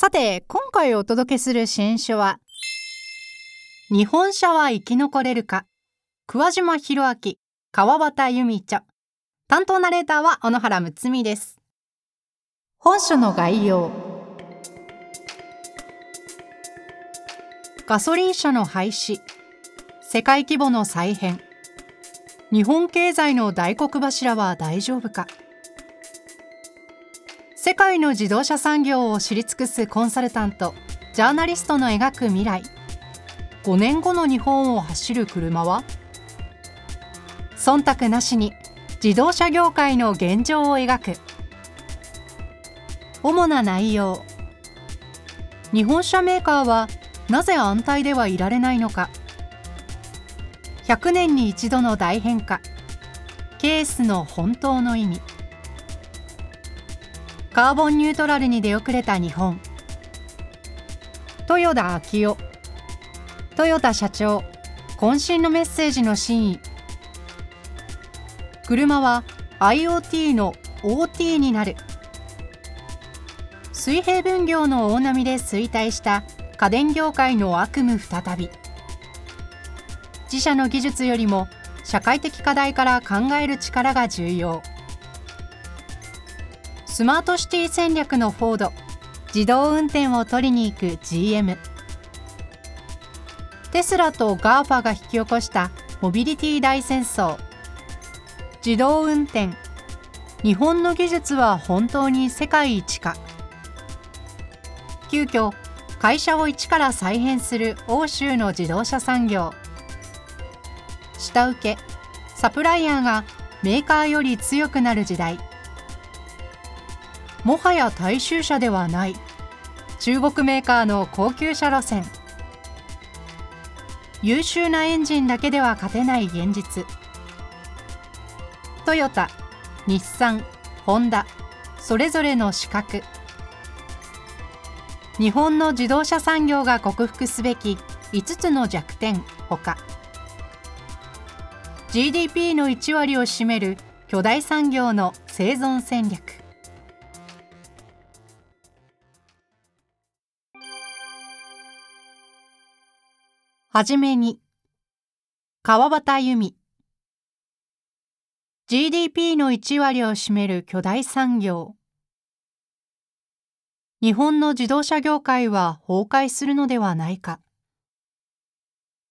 さて今回お届けする新書は日本車は生き残れるか？桑島博明川端由美著担当ナレーターは小野原睦美です。本書の概要。ガソリン車の廃止。世界規模の再編。日本経済の大黒柱は大丈夫か？世界の自動車産業を知り尽くすコンサルタントジャーナリストの描く未来。5年後の日本を走る車は？忖度なしに自動車業界の現状を描く。主な内容。日本車メーカーはなぜ安泰ではいられないのか。100年に一度の大変化。ケースの本当の意味。カーボンニュートラルに出遅れた日本。豊田昭夫。豊田社長渾身のメッセージの真意。車は IoT の OT になる。水平分業の大波で衰退した家電業界の悪夢再び。自社の技術よりも社会的課題から考える力が重要。スマートシティ戦略のフォード自動運転を取りに行く GM テスラと GAFA が引き起こしたモビリティ大戦争。自動運転。日本の技術は本当に世界一か。急遽会社を一から再編する欧州の自動車産業。下請け。サプライヤーがメーカーより強くなる時代。もはや大衆車ではない。中国メーカーの高級車路線。優秀なエンジンだけでは勝てない現実。トヨタ日産ホンダそれぞれの資格。日本の自動車産業が克服すべき5つの弱点ほか GDP の1割を占める巨大産業の生存戦略。はじめに。川端由美。GDP の1割を占める巨大産業。日本の自動車業界は崩壊するのではないか。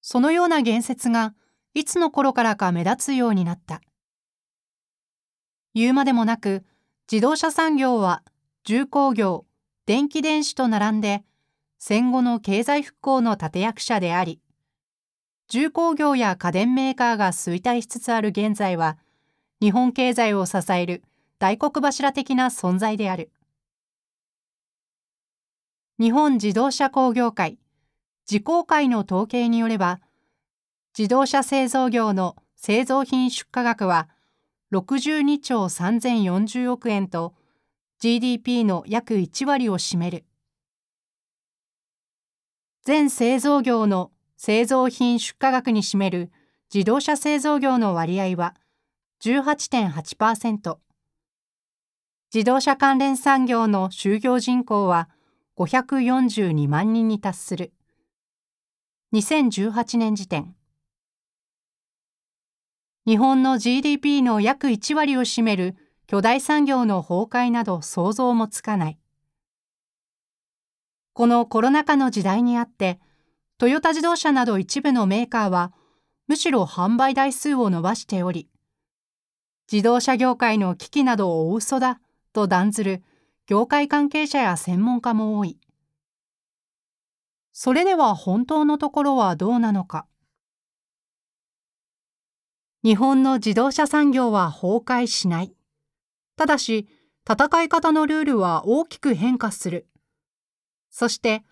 そのような言説がいつの頃からか目立つようになった。言うまでもなく、自動車産業は重工業、電気電子と並んで戦後の経済復興の立役者であり、重工業や家電メーカーが衰退しつつある現在は、日本経済を支える大黒柱的な存在である。日本自動車工業会、自公会の統計によれば、自動車製造業の製造品出荷額は62兆3040億円と GDP の約1割を占める。全製造業の製造品出荷額に占める自動車製造業の割合は18.8%。自動車関連産業の就業人口は542万人に達する。2018年時点。日本の GDP の約1割を占める巨大産業の崩壊など想像もつかない。このコロナ禍の時代にあって、トヨタ自動車など一部のメーカーは、むしろ販売台数を伸ばしており、自動車業界の危機などを大嘘だと断ずる業界関係者や専門家も多い。それでは本当のところはどうなのか。日本の自動車産業は崩壊しない。ただし、戦い方のルールは大きく変化する。そして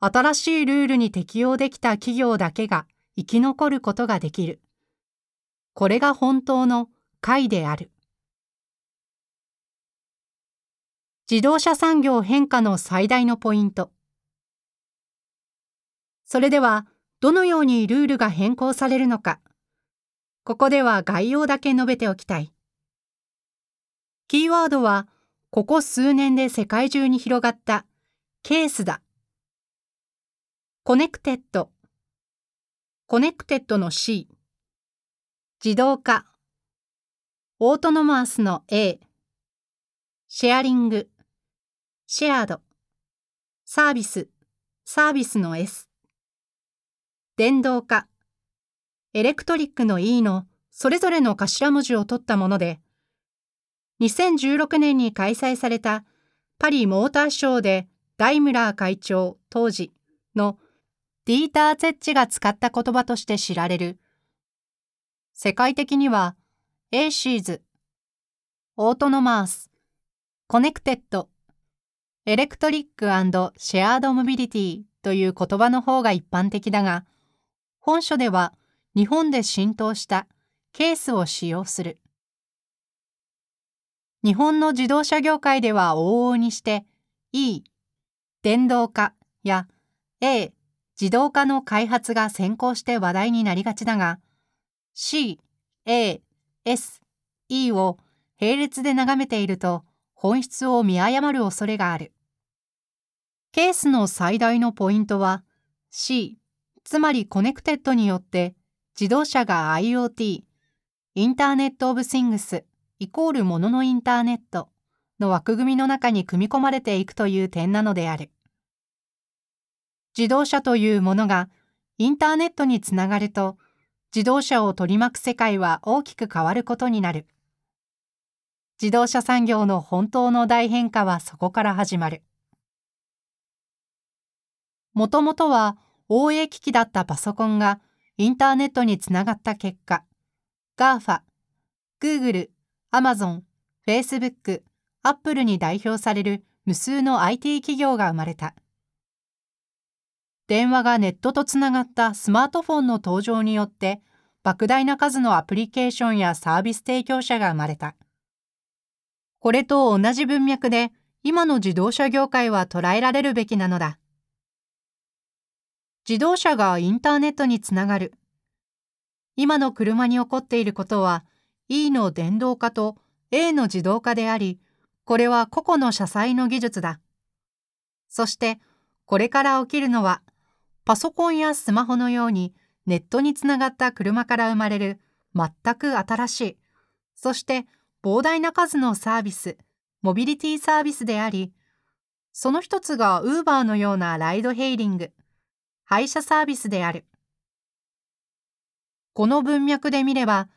新しいルールに適応できた企業だけが生き残ることができる。これが本当の解である。自動車産業変化の最大のポイント。それでは、どのようにルールが変更されるのか。ここでは概要だけ述べておきたい。キーワードは、ここ数年で世界中に広がったケースだ。 Connected。Connected の C。自動化。 Autonomous の A。シェアリング。 Shared、サービス、サービスの S、電動化、 Electric の E のそれぞれの頭文字を取ったもので、2016年に開催されたパリモーターショーでダイムラー会長当時のディーター・ゼッチが使った言葉として知られる。世界的には ACES、 Autonomous、 Connected Electricシェアードモビリティという言葉の方が一般的だが、本書では日本で浸透したケースを使用する。日本の自動車業界では往々にして E、電動化や A、自動化の開発が先行して話題になりがちだが、C、A、S、E を並列で眺めていると本質を見誤る恐れがある。ケースの最大のポイントは C、つまり Connected によって自動車が IoT、 Internet of Things イコールもののインターネットの枠組みの中に組み込まれていくという点なのである。自動車というものがインターネットにつながると自動車を取り巻く世界は大きく変わることになる。自動車産業の本当の大変化はそこから始まる。もともとは OA 機器だったパソコンがインターネットにつながった結果、GAFA、Google、Amazon、Facebook、Apple に代表される無数の IT 企業が生まれた。電話がネットとつながったスマートフォンの登場によって莫大な数のアプリケーションやサービス提供者が生まれた。これと同じ文脈で今の自動車業界は捉えられるべきなのだ。自動車がインターネットにつながる。今の車に起こっていることは E の電動化と A の自動化であり、これは個々の車載の技術だ。そしてこれから起きるのはパソコンやスマホのようにネットにつながった車から生まれる全く新しい、そして膨大な数のサービス、モビリティサービスであり、その一つが Uber のようなライドヘイリング、配車サービスである。この文脈で見れば、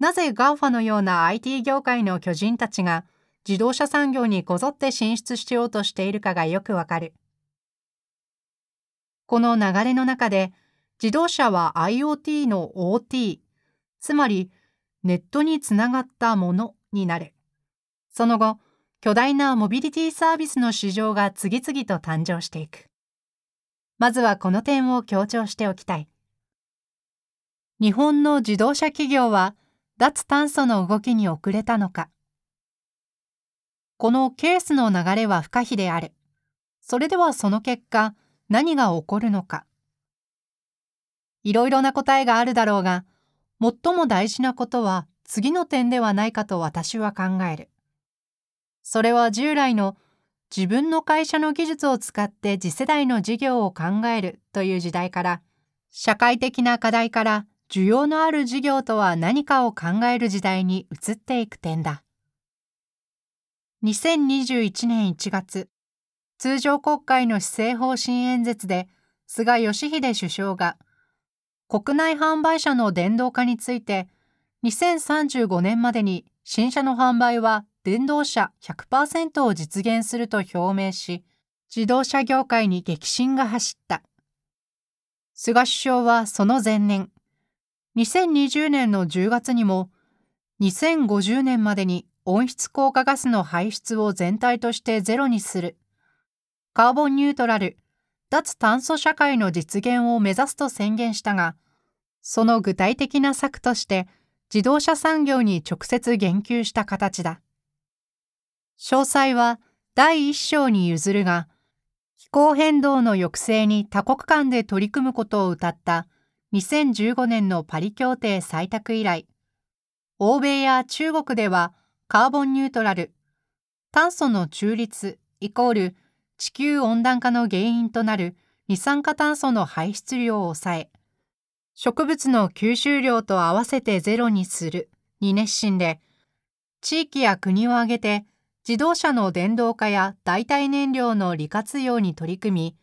なぜ GAFA のような IT 業界の巨人たちが自動車産業にこぞって進出しようとしているかがよくわかる。この流れの中で、自動車は IoT の OT、つまりネットにつながったものになる。その後、巨大なモビリティサービスの市場が次々と誕生していく。まずはこの点を強調しておきたい。日本の自動車企業は脱炭素の動きに遅れたのか。このケースの流れは不可避である。それではその結果、何が起こるのか。いろいろな答えがあるだろうが、最も大事なことは次の点ではないかと私は考える。それは従来の自分の会社の技術を使って次世代の事業を考えるという時代から社会的な課題から需要のある事業とは何かを考える時代に移っていく点だ。2021年1月、通常国会の施政方針演説で菅義偉首相が国内販売車の電動化について2035年までに新車の販売は電動車100%を実現すると表明し、自動車業界に激震が走った。菅首相はその前年、2020年の10月にも、2050年までに温室効果ガスの排出を全体としてゼロにする、カーボンニュートラル脱炭素社会の実現を目指すと宣言したが、その具体的な策として自動車産業に直接言及した形だ。詳細は第一章に譲るが、気候変動の抑制に多国間で取り組むことを謳った2015年のパリ協定採択以来、欧米や中国ではカーボンニュートラル、炭素の中立イコール地球温暖化の原因となる二酸化炭素の排出量を抑え、植物の吸収量と合わせてゼロにするに熱心で、地域や国を挙げて自動車の電動化や代替燃料の利活用に取り組み、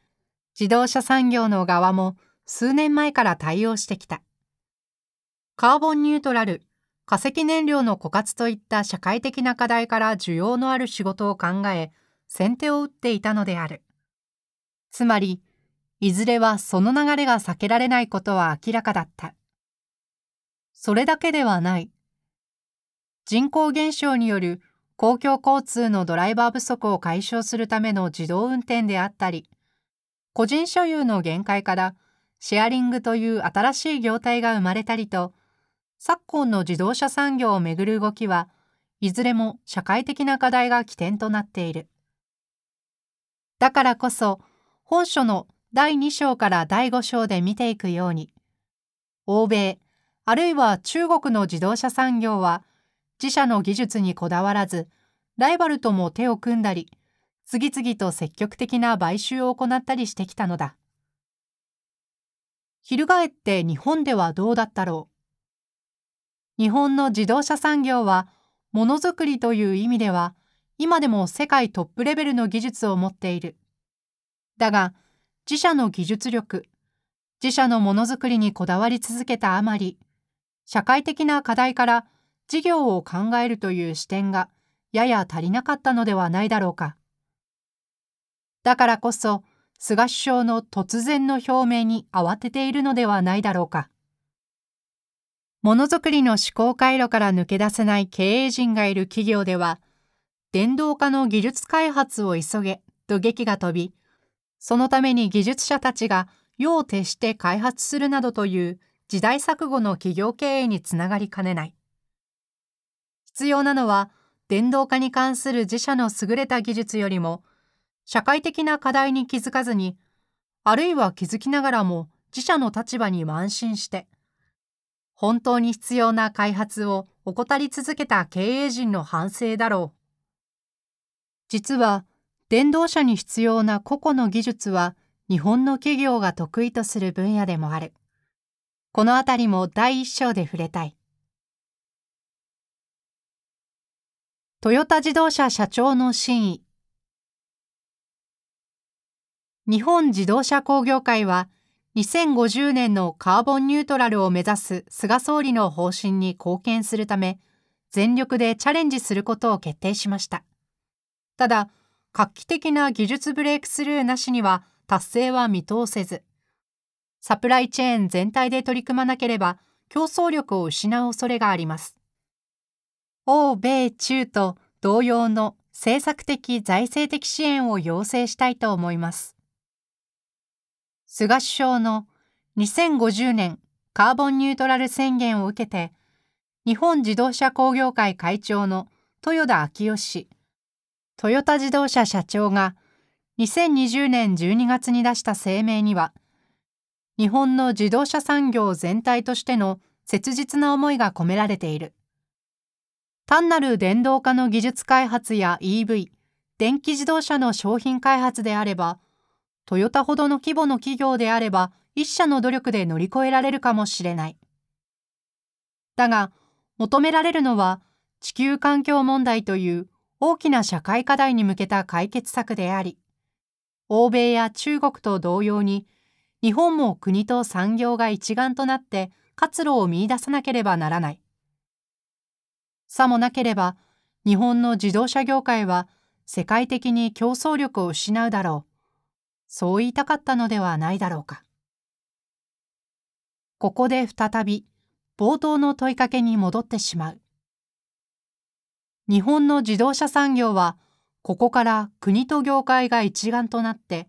自動車産業の側も数年前から対応してきた。カーボンニュートラル、化石燃料の枯渇といった社会的な課題から需要のある仕事を考え、先手を打っていたのである。つまり、いずれはその流れが避けられないことは明らかだった。それだけではない。人口減少による公共交通のドライバー不足を解消するための自動運転であったり、個人所有の限界からシェアリングという新しい業態が生まれたりと、昨今の自動車産業をめぐる動きはいずれも社会的な課題が起点となっている。だからこそ本書の第2章から第5章で見ていくように欧米あるいは中国の自動車産業は自社の技術にこだわらずライバルとも手を組んだり次々と積極的な買収を行ったりしてきたのだ。翻って日本ではどうだったろう日本の自動車産業はものづくりという意味では今でも世界トップレベルの技術を持っている。だが自社の技術力自社のものづくりにこだわり続けたあまり社会的な課題から事業を考えるという視点がやや足りなかったのではないだろうか。だからこそ菅首相の突然の表明に慌てているのではないだろうか。ものづくりの思考回路から抜け出せない経営陣がいる企業では、電動化の技術開発を急げと劇が飛び、そのために技術者たちが夜を徹して開発するなどという時代錯誤の企業経営につながりかねない。必要なのは、電動化に関する自社の優れた技術よりも、社会的な課題に気づかずに、あるいは気づきながらも自社の立場に慢心して、本当に必要な開発を怠り続けた経営陣の反省だろう。実は、電動車に必要な個々の技術は日本の企業が得意とする分野でもある。このあたりも第一章で触れたい。トヨタ自動車社長の真意。日本自動車工業会は2050年のカーボンニュートラルを目指す菅総理の方針に貢献するため、全力でチャレンジすることを決定しました。ただ、画期的な技術ブレイクスルーなしには達成は見通せず、サプライチェーン全体で取り組まなければ競争力を失う恐れがあります。欧米中と同様の政策的財政的支援を要請したいと思います。菅首相の2050年カーボンニュートラル宣言を受けて、日本自動車工業会会長の豊田昭義氏、トヨタ自動車社長が2020年12月に出した声明には、日本の自動車産業全体としての切実な思いが込められている。単なる電動化の技術開発や EV、電気自動車の商品開発であれば、トヨタほどの規模の企業であれば、一社の努力で乗り越えられるかもしれない。だが、求められるのは、地球環境問題という大きな社会課題に向けた解決策であり、欧米や中国と同様に、日本も国と産業が一丸となって活路を見出さなければならない。さもなければ、日本の自動車業界は世界的に競争力を失うだろう。そう言いたかったのではないだろうか。ここで再び冒頭の問いかけに戻ってしまう。日本の自動車産業はここから国と業界が一丸となって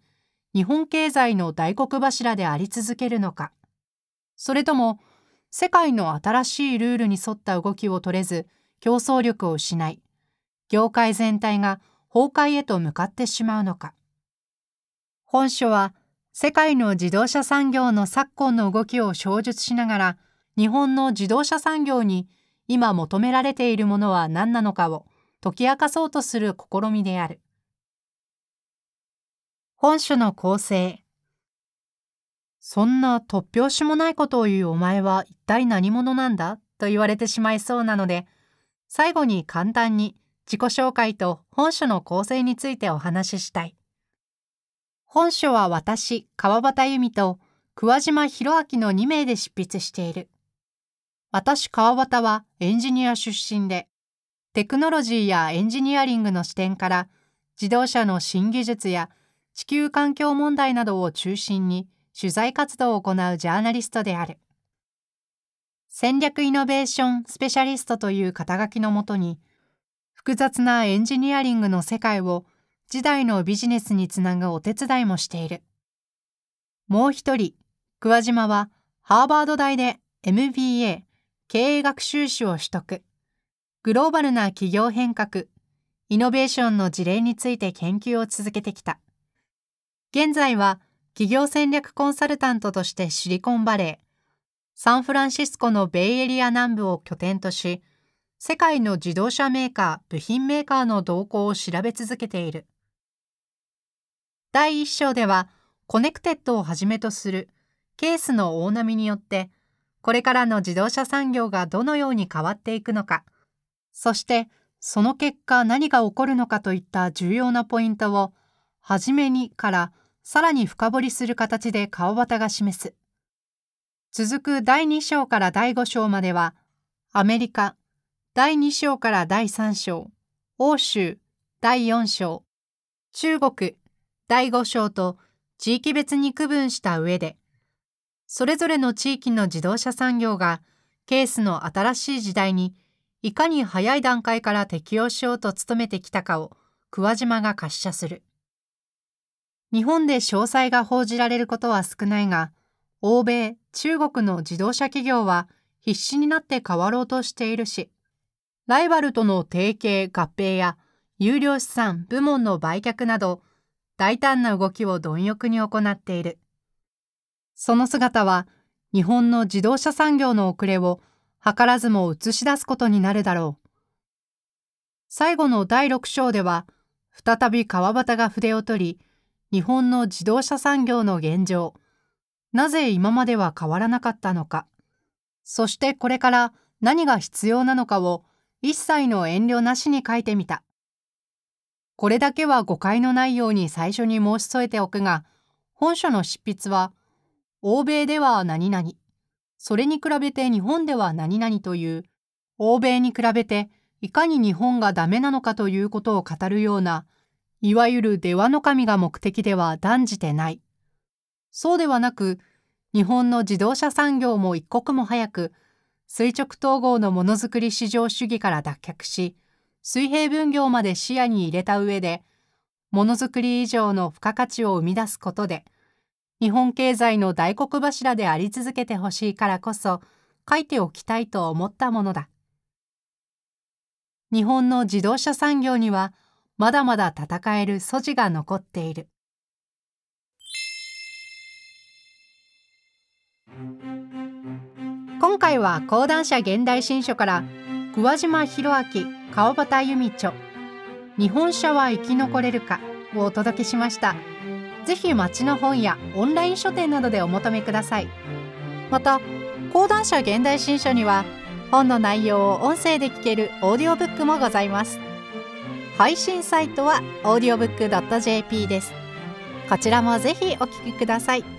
日本経済の大黒柱であり続けるのか。それとも世界の新しいルールに沿った動きを取れず競争力を失い業界全体が崩壊へと向かってしまうのか。本書は世界の自動車産業の昨今の動きを詳述しながら日本の自動車産業に今求められているものは何なのかを解き明かそうとする試みである。本書の構成そんな突拍子もないことを言うお前は一体何者なんだ？と言われてしまいそうなので、最後に簡単に自己紹介と本書の構成についてお話ししたい。本書は私、川端由美と桑島博明の2名で執筆している。私、川端はエンジニア出身で、テクノロジーやエンジニアリングの視点から自動車の新技術や地球環境問題などを中心に取材活動を行うジャーナリストである。戦略イノベーションスペシャリストという肩書きのもとに、複雑なエンジニアリングの世界を時代のビジネスにつなぐお手伝いもしている。もう一人、桑島はハーバード大で MBA 経営学修士を取得。グローバルな企業変革、イノベーションの事例について研究を続けてきた。現在は企業戦略コンサルタントとしてシリコンバレー、サンフランシスコのベイエリア南部を拠点とし、世界の自動車メーカー、部品メーカーの動向を調べ続けている。第1章では、 Connected をはじめとするケースの大波によって、これからの自動車産業がどのように変わっていくのか、そしてその結果何が起こるのかといった重要なポイントを、はじめにからさらに深掘りする形で川端が示す。続く第2章から第5章までは、アメリカ、第2章から第3章、欧州、第4章、中国、第5章と地域別に区分した上で、それぞれの地域の自動車産業がケースの新しい時代にいかに早い段階から適用しようと努めてきたかを桑島が滑車する。日本で詳細が報じられることは少ないが、欧米、中国の自動車企業は必死になって変わろうとしているし、ライバルとの提携合併や有料資産部門の売却など大胆な動きを貪欲に行っている。その姿は日本の自動車産業の遅れを図らずも映し出すことになるだろう。最後の第6章では、再び川端が筆を取り、日本の自動車産業の現状、なぜ今までは変わらなかったのか、そしてこれから何が必要なのかを一切の遠慮なしに書いてみた。これだけは誤解のないように最初に申し添えておくが、本書の執筆は欧米では何々、それに比べて日本では何々という、欧米に比べていかに日本がダメなのかということを語るような、いわゆる出羽の神が目的では断じてない。そうではなく、日本の自動車産業も一刻も早く、垂直統合のものづくり市場主義から脱却し、水平分業まで視野に入れた上で、ものづくり以上の付加価値を生み出すことで、日本経済の大黒柱であり続けてほしいからこそ書いておきたいと思ったものだ。日本の自動車産業にはまだまだ戦える素地が残っている。今回は講談社現代新書から桑島博明川端由美著日本車は生き残れるかをお届けしました。ぜひ町の本やオンライン書店などでお求めください。また講談社現代新書には本の内容を音声で聞けるオーディオブックもございます。配信サイトは audiobook.jp です。こちらもぜひお聞きください。